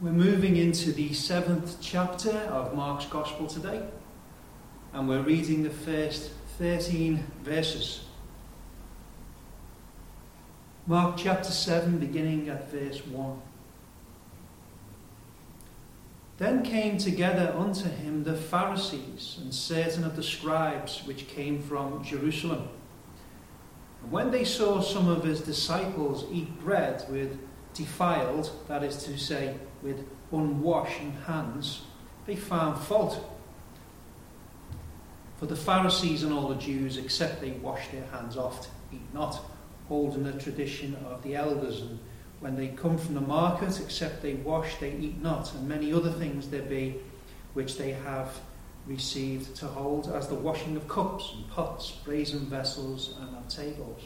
We're moving into the seventh chapter of Mark's Gospel today, and we're reading the first 13 verses. Mark chapter 7, beginning at verse 1. Then came together unto him the Pharisees and certain of the scribes which came from Jerusalem. And when they saw some of his disciples eat bread with defiled, that is to say, with unwashed hands, they found fault. For the Pharisees and all the Jews, except they wash their hands oft, eat not, holding the tradition of the elders. And when they come from the market, except they wash, they eat not, and many other things there be which they have received to hold, as the washing of cups and pots, brazen vessels, and of tables.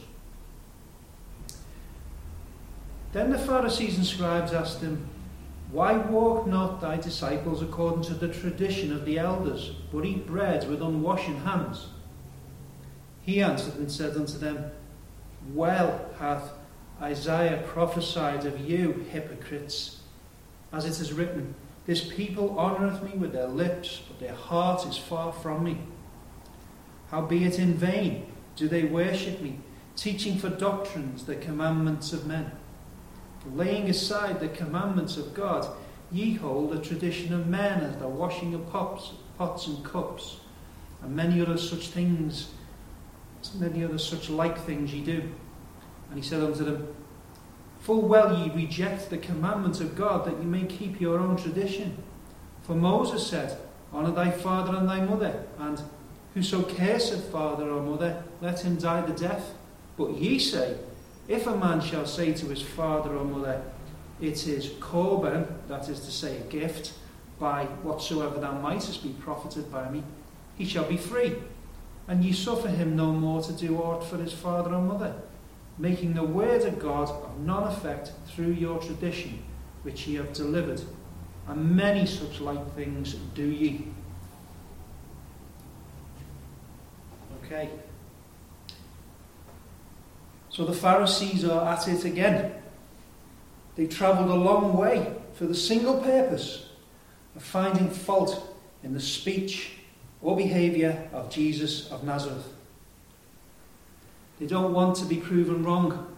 Then the Pharisees and scribes asked him, Why walk not thy disciples according to the tradition of the elders, but eat bread with unwashen hands? He answered and said unto them, Well hath Isaiah prophesied of you, hypocrites, as it is written, This people honoureth me with their lips, but their heart is far from me. Howbeit in vain do they worship me, teaching for doctrines the commandments of men laying aside the commandments of God, ye hold the tradition of men as the washing of pots, pots and cups, and many other such things, many other such like things ye do. And he said unto them, Full well ye reject the commandments of God, that ye may keep your own tradition. For Moses said, Honour thy father and thy mother, and whoso curseth father or mother, let him die the death. But ye say, if a man shall say to his father or mother, It is Corban, that is to say, a gift, by whatsoever thou mightest be profited by me, he shall be free. And ye suffer him no more to do aught for his father or mother, making the word of God of none effect through your tradition, which ye have delivered. And many such like things do ye. Okay. So the Pharisees are at it again. They travelled a long way for the single purpose of finding fault in the speech or behaviour of Jesus of Nazareth. They don't want to be proven wrong.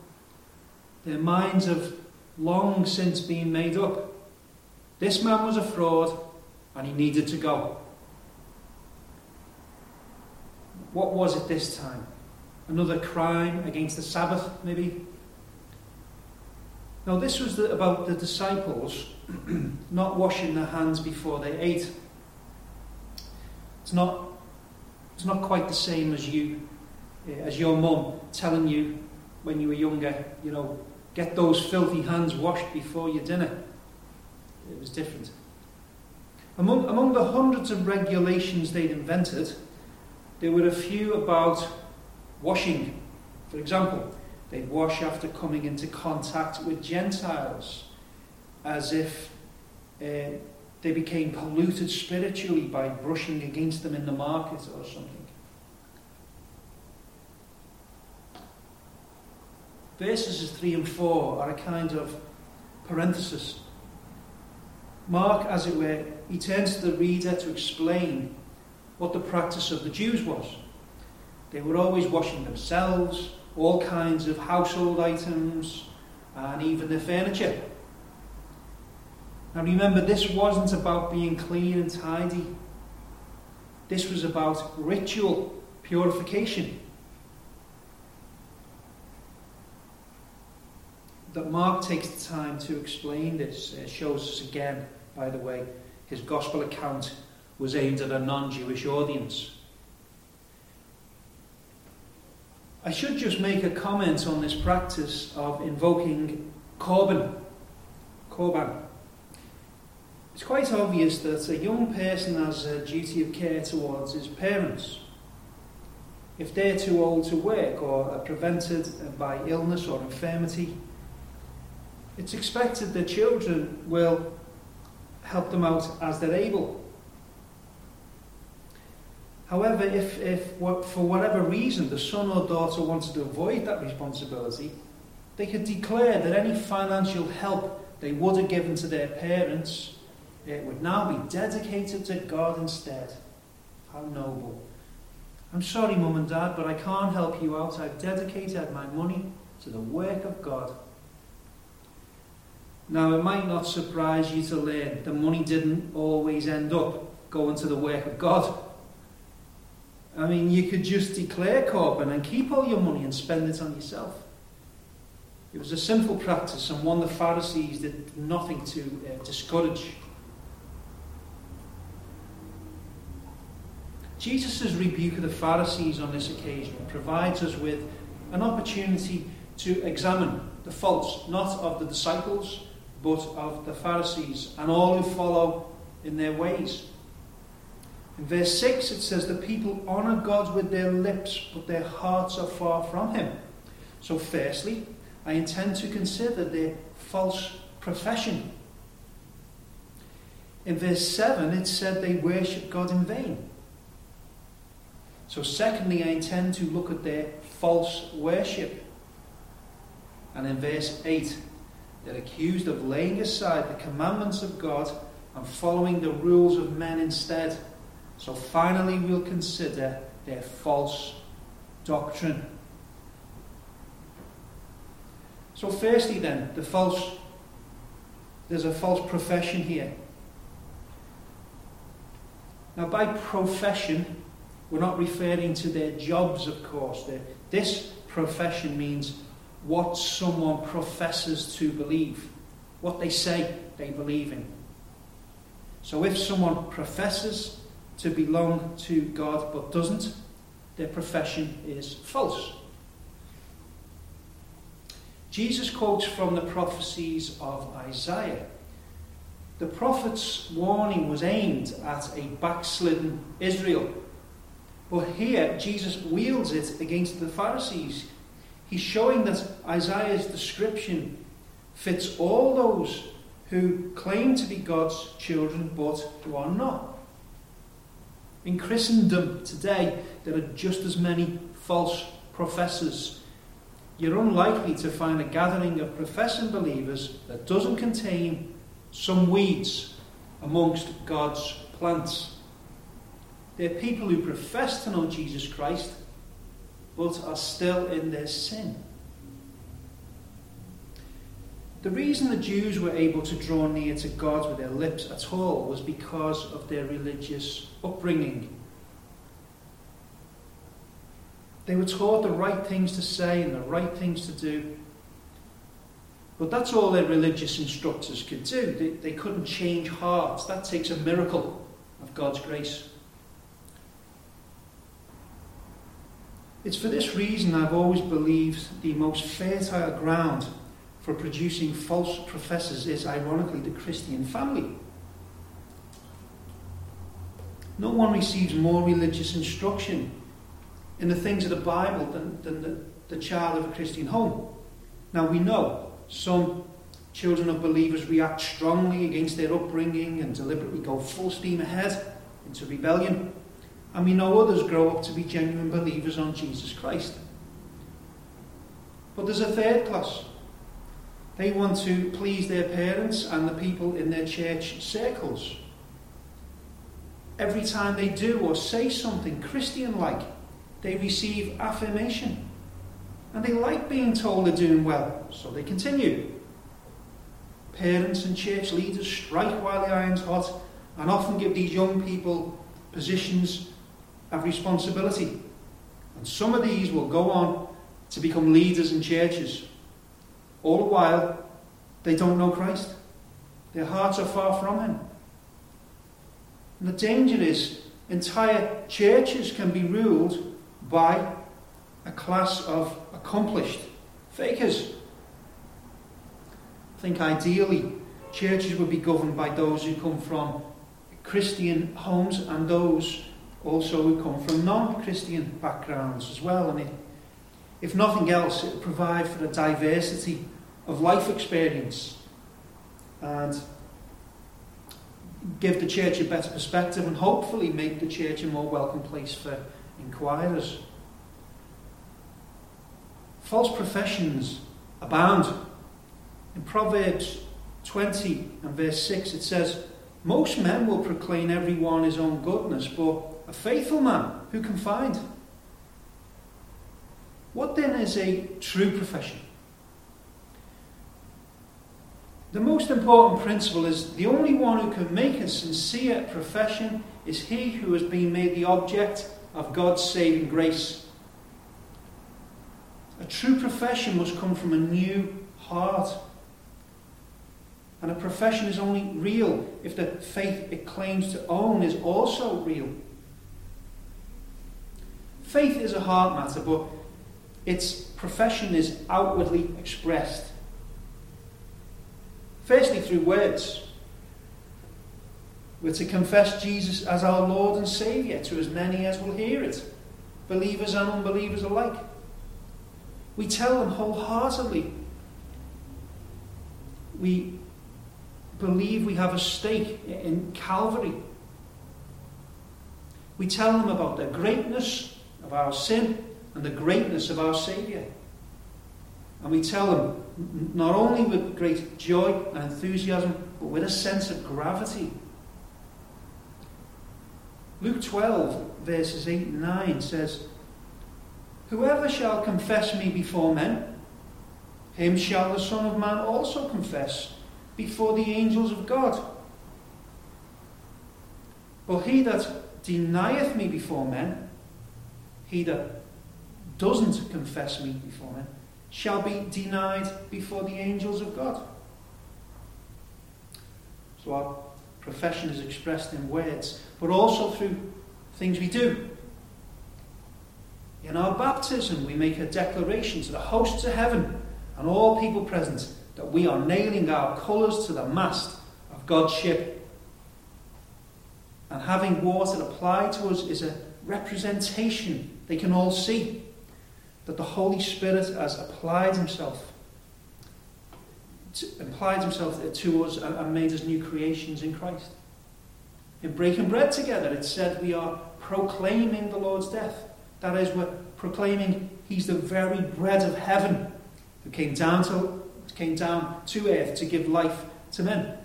Their minds have long since been made up. This man was a fraud and he needed to go. What was it this time? Another crime against the Sabbath, maybe. Now, this was the, about the disciples not washing their hands before they ate. It's not, it's not quite the same as you, eh, as your mum telling you when you were younger, you know, get those filthy hands washed before your dinner. It was different. Among, among the hundreds of regulations they'd invented, there were a few about Washing, for example, they'd wash after coming into contact with Gentiles as if uh, they became polluted spiritually by brushing against them in the market or something. Verses 3 and 4 are a kind of parenthesis. Mark, as it were, he turns to the reader to explain what the practice of the Jews was. They were always washing themselves, all kinds of household items, and even their furniture. Now remember, this wasn't about being clean and tidy. This was about ritual purification. That Mark takes the time to explain this uh, shows us again, by the way, his gospel account was aimed at a non Jewish audience. I should just make a comment on this practice of invoking Corban. Corban. It's quite obvious that a young person has a duty of care towards his parents. If they're too old to work or are prevented by illness or infirmity, it's expected that children will help them out as they're able. However, if, if for whatever reason the son or daughter wanted to avoid that responsibility, they could declare that any financial help they would have given to their parents, it would now be dedicated to God instead. How noble. I'm sorry, Mum and Dad, but I can't help you out. I've dedicated my money to the work of God. Now, it might not surprise you to learn the money didn't always end up going to the work of God. I mean, you could just declare Corban and keep all your money and spend it on yourself. It was a sinful practice and one the Pharisees did nothing to uh, discourage. Jesus' rebuke of the Pharisees on this occasion provides us with an opportunity to examine the faults, not of the disciples, but of the Pharisees and all who follow in their ways. In verse 6, it says, The people honour God with their lips, but their hearts are far from Him. So, firstly, I intend to consider their false profession. In verse 7, it said they worship God in vain. So, secondly, I intend to look at their false worship. And in verse 8, they're accused of laying aside the commandments of God and following the rules of men instead. So, finally, we'll consider their false doctrine. So, firstly, then, the false, there's a false profession here. Now, by profession, we're not referring to their jobs, of course. This profession means what someone professes to believe, what they say they believe in. So if someone professes to belong to God but doesn't, their profession is false. Jesus quotes from the prophecies of Isaiah. The prophet's warning was aimed at a backslidden Israel but here, Jesus wields it against the Pharisees. He's showing that Isaiah's description fits all those who claim to be God's children but who are not. In Christendom today, there are just as many false professors. You're unlikely to find a gathering of professing believers that doesn't contain some weeds amongst God's plants. They're people who profess to know Jesus Christ, but are still in their sin. The reason the Jews were able to draw near to God with their lips at all was because of their religious upbringing. They were taught the right things to say and the right things to do. But that's all their religious instructors could do. They, they couldn't change hearts. That takes a miracle of God's grace. It's for this reason I've always believed the most fertile ground for producing false professors is, ironically, the Christian family. No one receives more religious instruction in the things of the Bible than, than the, the child of a Christian home. Now, we know some children of believers react strongly against their upbringing and deliberately go full steam ahead into rebellion. And we know others grow up to be genuine believers on Jesus Christ. But there's a third class. They want to please their parents and the people in their church circles. Every time they do or say something Christian like, they receive affirmation. And they like being told they're doing well, so they continue. Parents and church leaders strike while the iron's hot and often give these young people positions of responsibility. And some of these will go on to become leaders in churches. All the while, they don't know Christ. Their hearts are far from Him. And the danger is entire churches can be ruled by a class of accomplished fakers. I think ideally, churches would be governed by those who come from Christian homes and those also who come from non-Christian backgrounds as well. And if nothing else, it would provide for a diversity of life experience and give the church a better perspective and hopefully make the church a more welcome place for inquirers. False professions abound. In Proverbs 20 and verse 6, it says, Most men will proclaim every one his own goodness, but a faithful man who can find? What then is a true profession? The most important principle is the only one who can make a sincere profession is he who has been made the object of God's saving grace. A true profession must come from a new heart. And a profession is only real if the faith it claims to own is also real. Faith is a heart matter, but its profession is outwardly expressed. Firstly, through words. We're to confess Jesus as our Lord and Saviour to as many as will hear it, believers and unbelievers alike. We tell them wholeheartedly. We believe we have a stake in Calvary. We tell them about the greatness of our sin and the greatness of our Saviour. And we tell them not only with great joy and enthusiasm, but with a sense of gravity. Luke 12, verses 8 and 9 says, Whoever shall confess me before men, him shall the Son of Man also confess before the angels of God. But he that denieth me before men, he that doesn't confess me before men, shall be denied before the angels of God. So our profession is expressed in words, but also through things we do. In our baptism, we make a declaration to the hosts of heaven and all people present that we are nailing our colours to the mast of God's ship. And having water applied to us is a representation they can all see that the Holy Spirit has applied himself to, applied himself to us and, and made us new creations in Christ. In breaking bread together, it said we are proclaiming the Lord's death. That is, we're proclaiming He's the very bread of heaven who came down to, came down to earth to give life to men.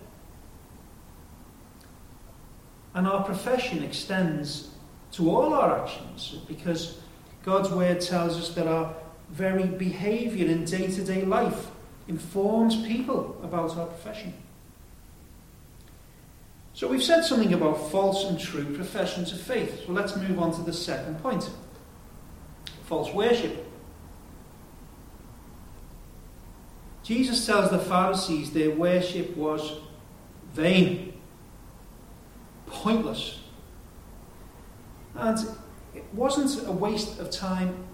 And our profession extends to all our actions because God's word tells us that our very behaviour in day to day life informs people about our profession. So we've said something about false and true professions of faith. So let's move on to the second point false worship. Jesus tells the Pharisees their worship was vain, pointless. And it wasn't a waste of time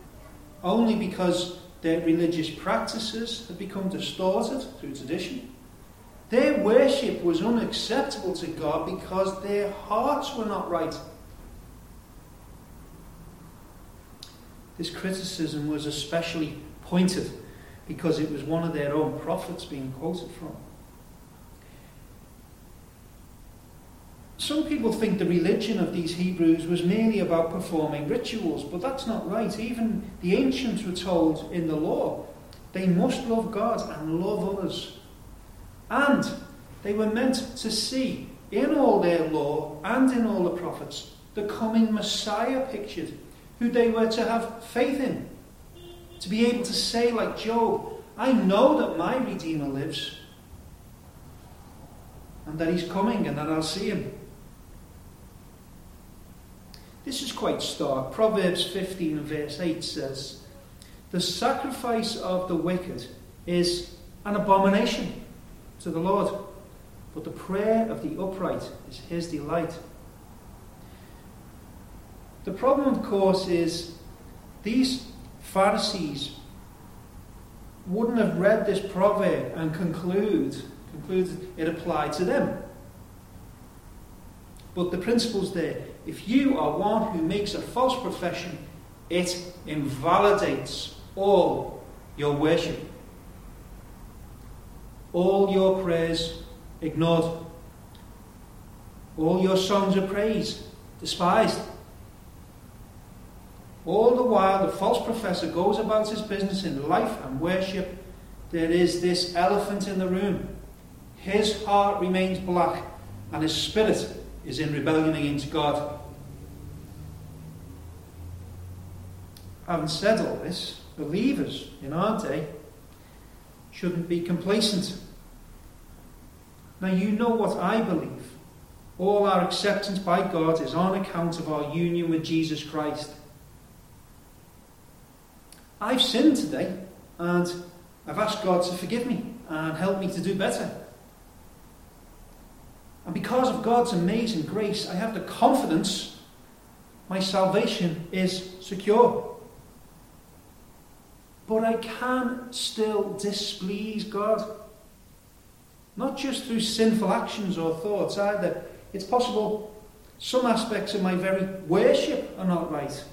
only because their religious practices had become distorted through tradition. Their worship was unacceptable to God because their hearts were not right. This criticism was especially pointed because it was one of their own prophets being quoted from. Some people think the religion of these Hebrews was merely about performing rituals, but that's not right. Even the ancients were told in the law they must love God and love others. And they were meant to see in all their law and in all the prophets the coming Messiah pictured, who they were to have faith in. To be able to say, like Job, I know that my Redeemer lives, and that he's coming, and that I'll see him. This is quite stark. Proverbs 15 and verse 8 says, The sacrifice of the wicked is an abomination to the Lord, but the prayer of the upright is his delight. The problem, of course, is these Pharisees wouldn't have read this proverb and conclude concluded it applied to them. But the principle's there. If you are one who makes a false profession, it invalidates all your worship. All your prayers ignored. All your songs of praise despised. All the while, the false professor goes about his business in life and worship. There is this elephant in the room his heart remains black and his spirit is in rebellion against God. Having said all this, believers in our day shouldn't be complacent. Now, you know what I believe. All our acceptance by God is on account of our union with Jesus Christ. I've sinned today, and I've asked God to forgive me and help me to do better. And because of God's amazing grace, I have the confidence my salvation is secure. But I can still displease God. Not just through sinful actions or thoughts either. It's possible some aspects of my very worship are not right.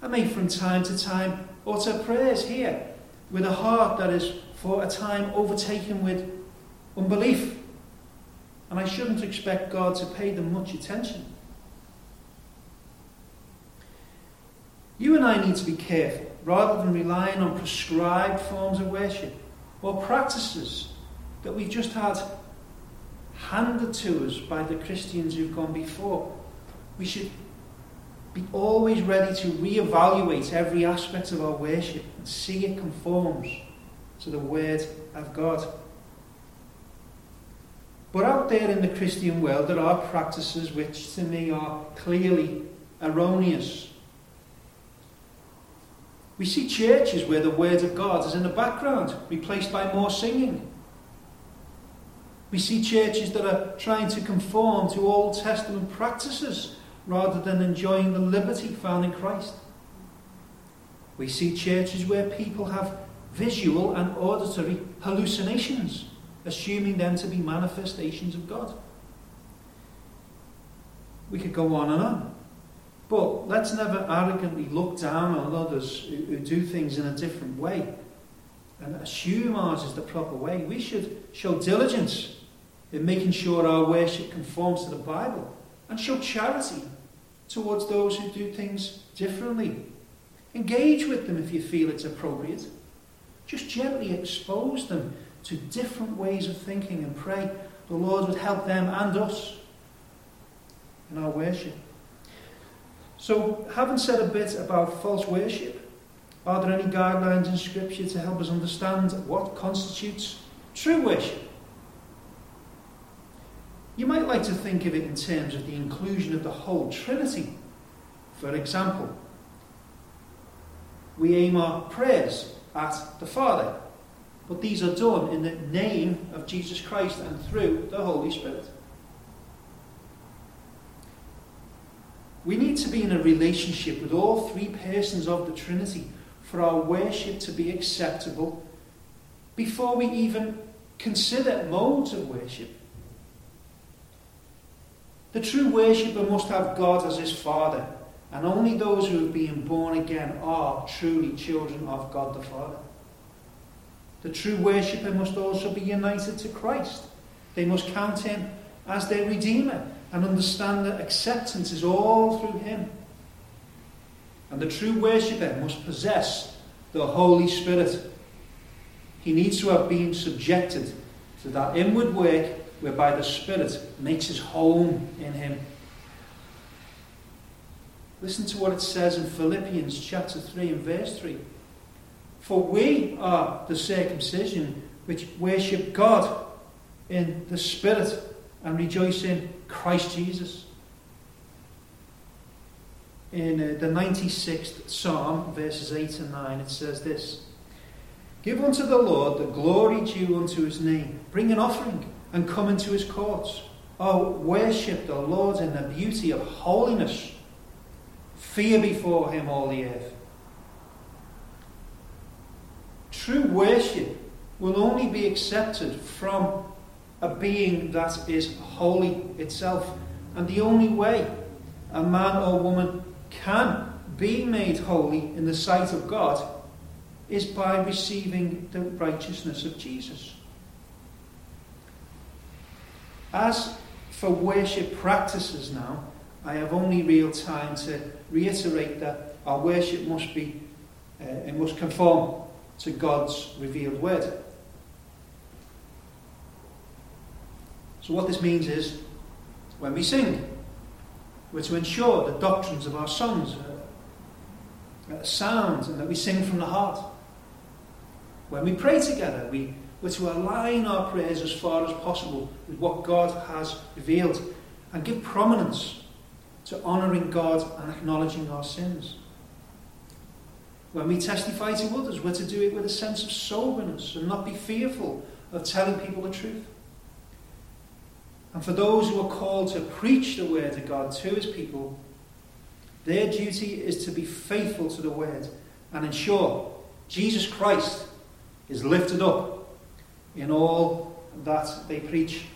I may from time to time utter prayers here with a heart that is for a time overtaken with unbelief. And I shouldn't expect God to pay them much attention. You and I need to be careful rather than relying on prescribed forms of worship or practices that we've just had handed to us by the Christians who've gone before. We should be always ready to re-evaluate every aspect of our worship and see it conforms to the Word of God. But out there in the Christian world, there are practices which to me are clearly erroneous. We see churches where the Word of God is in the background, replaced by more singing. We see churches that are trying to conform to Old Testament practices rather than enjoying the liberty found in Christ. We see churches where people have visual and auditory hallucinations assuming them to be manifestations of God. We could go on and on. But let's never arrogantly look down on others who, who do things in a different way and assume ours is the proper way. We should show diligence in making sure our worship conforms to the Bible and show charity towards those who do things differently. Engage with them if you feel it's appropriate. Just gently expose them to different ways of thinking and pray the Lord would help them and us in our worship. So, having said a bit about false worship, are there any guidelines in Scripture to help us understand what constitutes true worship? You might like to think of it in terms of the inclusion of the whole Trinity. For example, we aim our prayers at the Father but these are done in the name of Jesus Christ and through the Holy Spirit. We need to be in a relationship with all three persons of the Trinity for our worship to be acceptable before we even consider modes of worship. The true worshipper must have God as his Father, and only those who have been born again are truly children of God the Father. The true worshipper must also be united to Christ. They must count him as their Redeemer and understand that acceptance is all through him. And the true worshipper must possess the Holy Spirit. He needs to have been subjected to that inward work whereby the Spirit makes his home in him. Listen to what it says in Philippians chapter 3 and verse 3. For we are the circumcision which worship God in the Spirit and rejoice in Christ Jesus. In uh, the 96th Psalm, verses 8 and 9, it says this Give unto the Lord the glory due unto his name. Bring an offering and come into his courts. Oh, worship the Lord in the beauty of holiness. Fear before him all the earth. True worship will only be accepted from a being that is holy itself. And the only way a man or woman can be made holy in the sight of God is by receiving the righteousness of Jesus. As for worship practices now, I have only real time to reiterate that our worship must be, uh, it must conform to God's revealed word. So, what this means is when we sing, we're to ensure the doctrines of our songs are sound and that we sing from the heart. When we pray together, we, we're to align our prayers as far as possible with what God has revealed and give prominence to honouring God and acknowledging our sins. When we testify to others, we're to do it with a sense of soberness and not be fearful of telling people the truth. And for those who are called to preach the word of God to his people, their duty is to be faithful to the word and ensure Jesus Christ is lifted up in all that they preach.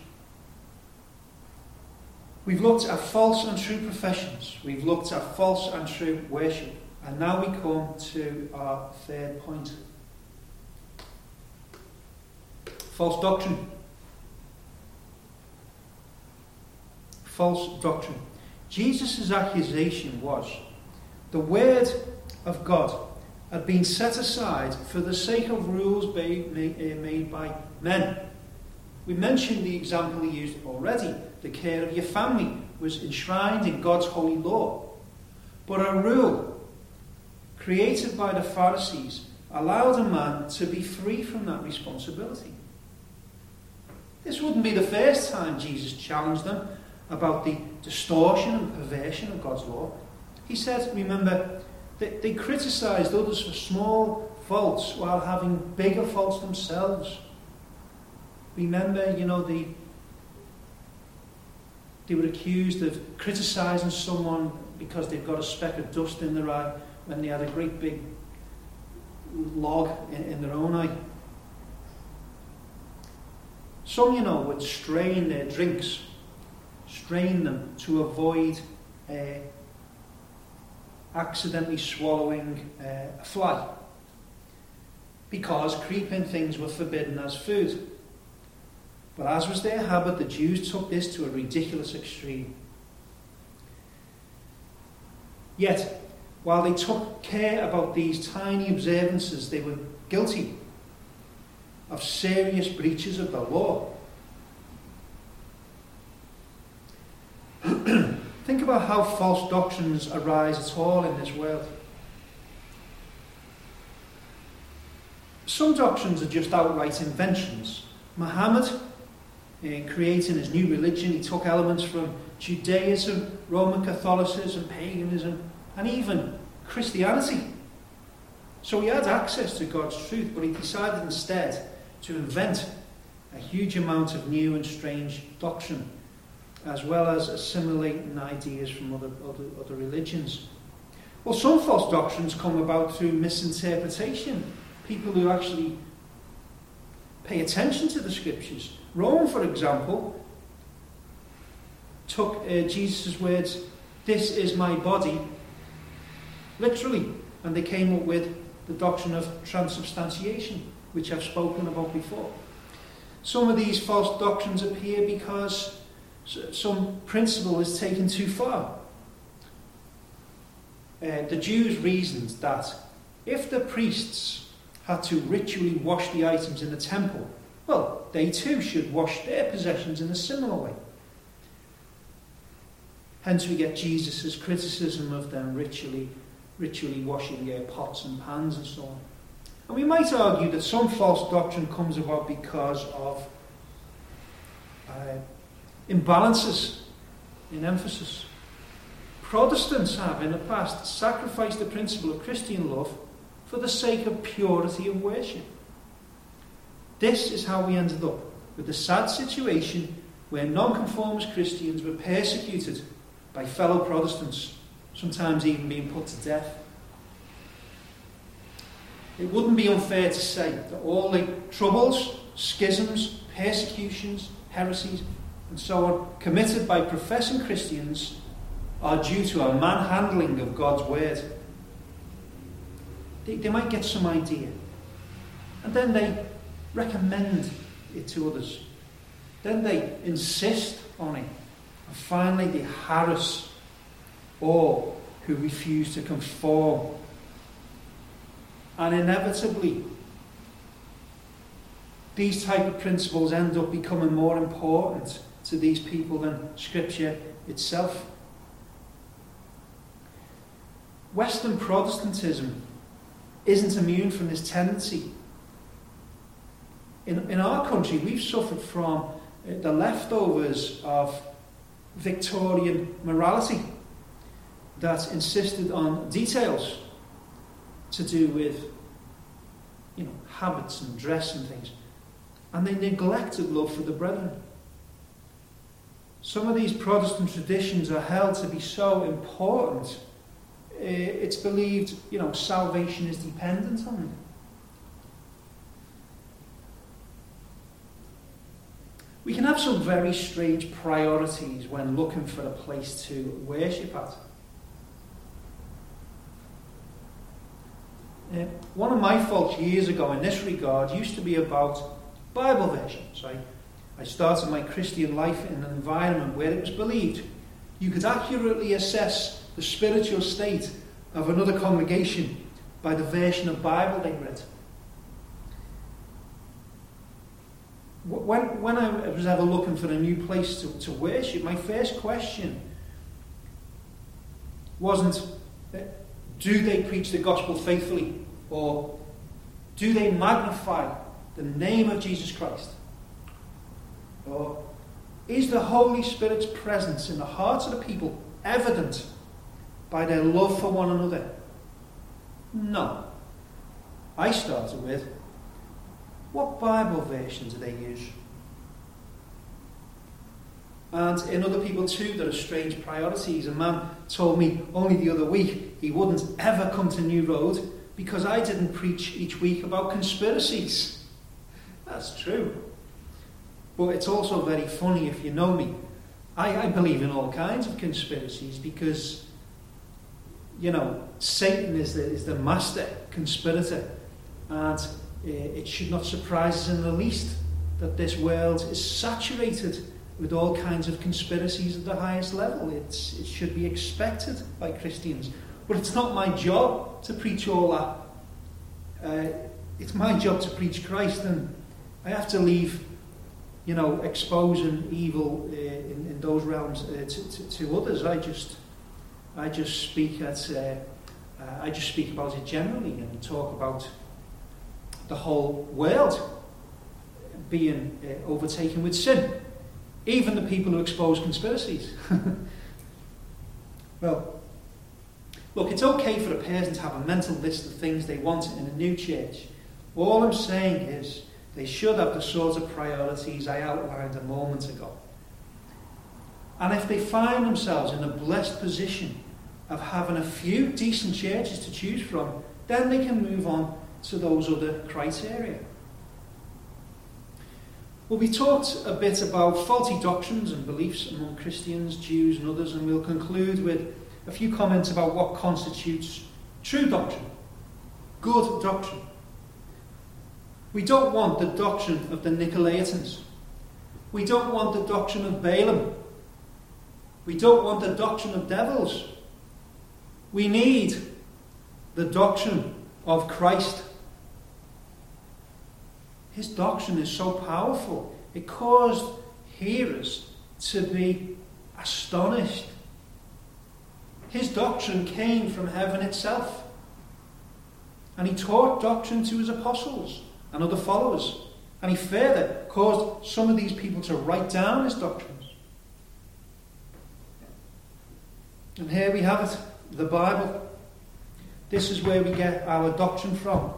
We've looked at false and true professions. We've looked at false and true worship. And now we come to our third point false doctrine. false doctrine. Jesus' accusation was the word of God had been set aside for the sake of rules eh, made by men. We mentioned the example he used already. The care of your family was enshrined in God's holy law. But a rule created by the Pharisees allowed a man to be free from that responsibility. This wouldn't be the first time Jesus challenged them about the distortion and perversion of God's law. He said, remember, they, they criticised others for small faults while having bigger faults themselves. Remember, you know, the, they were accused of criticising someone because they've got a speck of dust in their eye when they had a great big log in, in their own eye. Some, you know, would strain their drinks strain them to avoid uh, accidentally swallowing uh, a fly because creeping things were forbidden as food. But as was their habit, the Jews took this to a ridiculous extreme. Yet, while they took care about these tiny observances, they were guilty of serious breaches of the law. Think about how false doctrines arise at all in this world. Some doctrines are just outright inventions. Muhammad, in creating his new religion, he took elements from Judaism, Roman Catholicism, and paganism, and even Christianity. So he had access to God's truth, but he decided instead to invent a huge amount of new and strange doctrine as well as assimilating ideas from other, other, other religions. Well, some false doctrines come about through misinterpretation. People who actually pay attention to the scriptures. Rome, for example, took uh, Jesus' words, This is my body, literally, and they came up with the doctrine of transubstantiation, which I've spoken about before. Some of these false doctrines appear because some principle is taken too far. Uh, the Jews reasoned that if the priests had to ritually wash the items in the temple, well, they too should wash their possessions in a similar way. Hence, we get Jesus' criticism of them ritually, ritually washing their pots and pans and so on. And we might argue that some false doctrine comes about because of uh, imbalances in emphasis. Protestants have, in the past, sacrificed the principle of Christian love for the sake of purity of worship. This is how we ended up with the sad situation where nonconformist Christians were persecuted by fellow Protestants, sometimes even being put to death. It wouldn't be unfair to say that all the troubles, schisms, persecutions, heresies, and so on, committed by professing Christians, are due to a manhandling of God's word. They, they might get some idea, and then they recommend it to others. Then they insist on it, and finally they harass all who refuse to conform. And inevitably, these type of principles end up becoming more important to these people than Scripture itself. Western Protestantism isn't immune from this tendency. In, in our country, we've suffered from the leftovers of Victorian morality that insisted on details to do with you know, habits and dress and things. And they neglected love for the brethren. Some of these Protestant traditions are held to be so important uh, it's believed, you know, salvation is dependent on them. We can have some very strange priorities when looking for a place to worship at. Uh, one of my faults years ago in this regard used to be about Bible versions. I, I started my Christian life in an environment where it was believed you could accurately assess the spiritual state of another congregation by the version of Bible they read. When, when I was ever looking for a new place to, to worship, my first question wasn't, uh, do they preach the gospel faithfully? Or do they magnify the name of Jesus Christ? Or is the Holy Spirit's presence in the hearts of the people evident by their love for one another? No. I started with what Bible version do they use? And in other people too, there are strange priorities. A man told me only the other week he wouldn't ever come to New Road because I didn't preach each week about conspiracies. That's true. But it's also very funny if you know me. I, I believe in all kinds of conspiracies because you know, Satan is the, is the master conspirator. And uh, it should not surprise us in the least that this world is saturated with all kinds of conspiracies at the highest level. It's, it should be expected by Christians. But it's not my job to preach all that. Uh, it's my job to preach Christ, and I have to leave, you know, exposing evil uh, in, in those realms uh, to, to, to others. I just I just speak at, uh, uh, I just speak about it generally and talk about the whole world being uh, overtaken with sin. Even the people who expose conspiracies. well, look, it's okay for a person to have a mental list of things they want in a new church. All I'm saying is they should have the sort of priorities I outlined a moment ago. And if they find themselves in a blessed position of having a few decent churches to choose from, then they can move on to those other criteria. Well, we talked a bit about faulty doctrines and beliefs among Christians, Jews, and others, and we'll conclude with a few comments about what constitutes true doctrine, good doctrine. We don't want the doctrine of the Nicolaitans. We don't want the doctrine of Balaam. We don't want the doctrine of devils. We need the doctrine of Christ. His doctrine is so powerful, it caused hearers to be astonished. His doctrine came from heaven itself. And he taught doctrine to his apostles and other followers. And he further caused some of these people to write down his doctrines. And here we have it the Bible. This is where we get our doctrine from.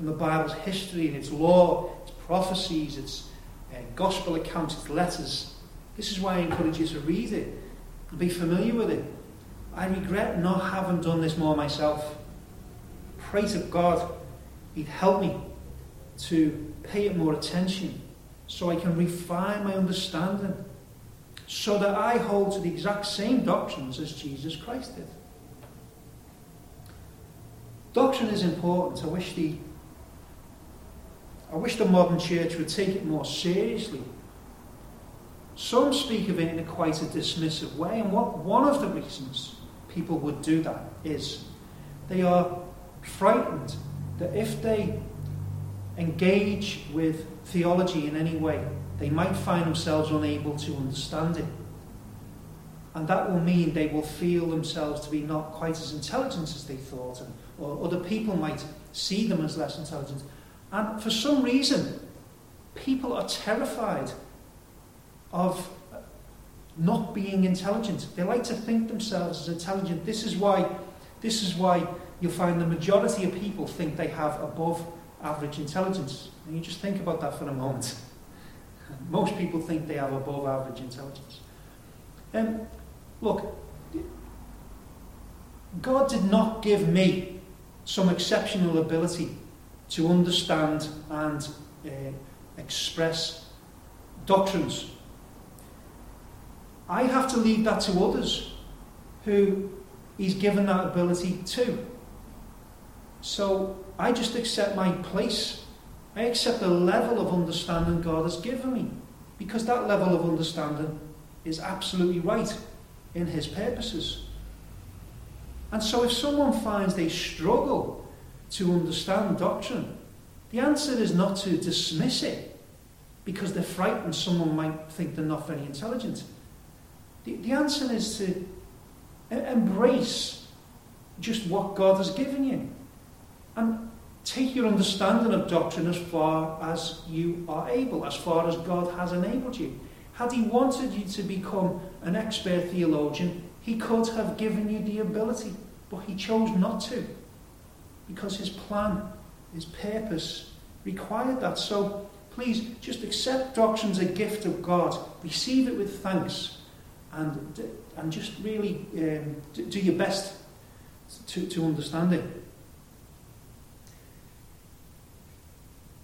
From the Bible's history and its law, its prophecies, its uh, gospel accounts, its letters. This is why I encourage you to read it and be familiar with it. I regret not having done this more myself. Pray to God He'd help me to pay it more attention so I can refine my understanding so that I hold to the exact same doctrines as Jesus Christ did. Doctrine is important. I wish the I wish the modern church would take it more seriously. Some speak of it in a quite a dismissive way, and what one of the reasons people would do that is they are frightened that if they engage with theology in any way, they might find themselves unable to understand it. And that will mean they will feel themselves to be not quite as intelligent as they thought, and, or other people might see them as less intelligent. And for some reason, people are terrified of not being intelligent. They like to think themselves as intelligent. This is why, this is why you'll find the majority of people think they have above average intelligence. And you just think about that for a moment. Most people think they have above average intelligence. Um, look, God did not give me some exceptional ability to understand and uh, express doctrines. I have to leave that to others who He's given that ability to. So I just accept my place. I accept the level of understanding God has given me. Because that level of understanding is absolutely right in His purposes. And so if someone finds they struggle to understand doctrine, the answer is not to dismiss it because they're frightened someone might think they're not very intelligent. The, the answer is to embrace just what God has given you and take your understanding of doctrine as far as you are able, as far as God has enabled you. Had He wanted you to become an expert theologian, He could have given you the ability, but He chose not to because His plan, His purpose required that. So please just accept doctrine as a gift of God, receive it with thanks, and, and just really um, do your best to, to understand it.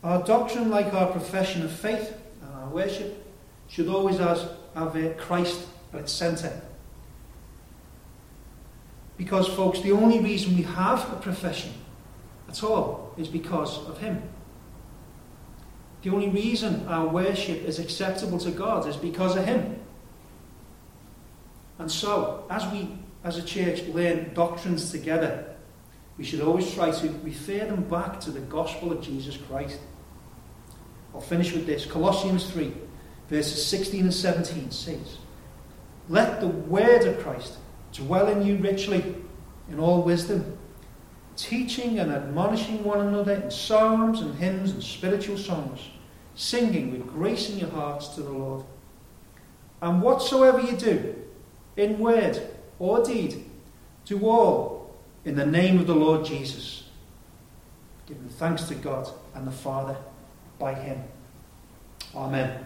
Our doctrine, like our profession of faith and our worship, should always have, have Christ at its centre. Because, folks, the only reason we have a profession at all is because of Him. The only reason our worship is acceptable to God is because of Him. And so, as we, as a church, learn doctrines together, we should always try to refer them back to the gospel of Jesus Christ. I'll finish with this. Colossians 3, verses 16 and 17 says, Let the word of Christ dwell in you richly in all wisdom, teaching and admonishing one another in psalms and hymns and spiritual songs, singing with grace in your hearts to the Lord. And whatsoever you do, in word or deed, do all in the name of the Lord Jesus, giving thanks to God and the Father by him. Amen.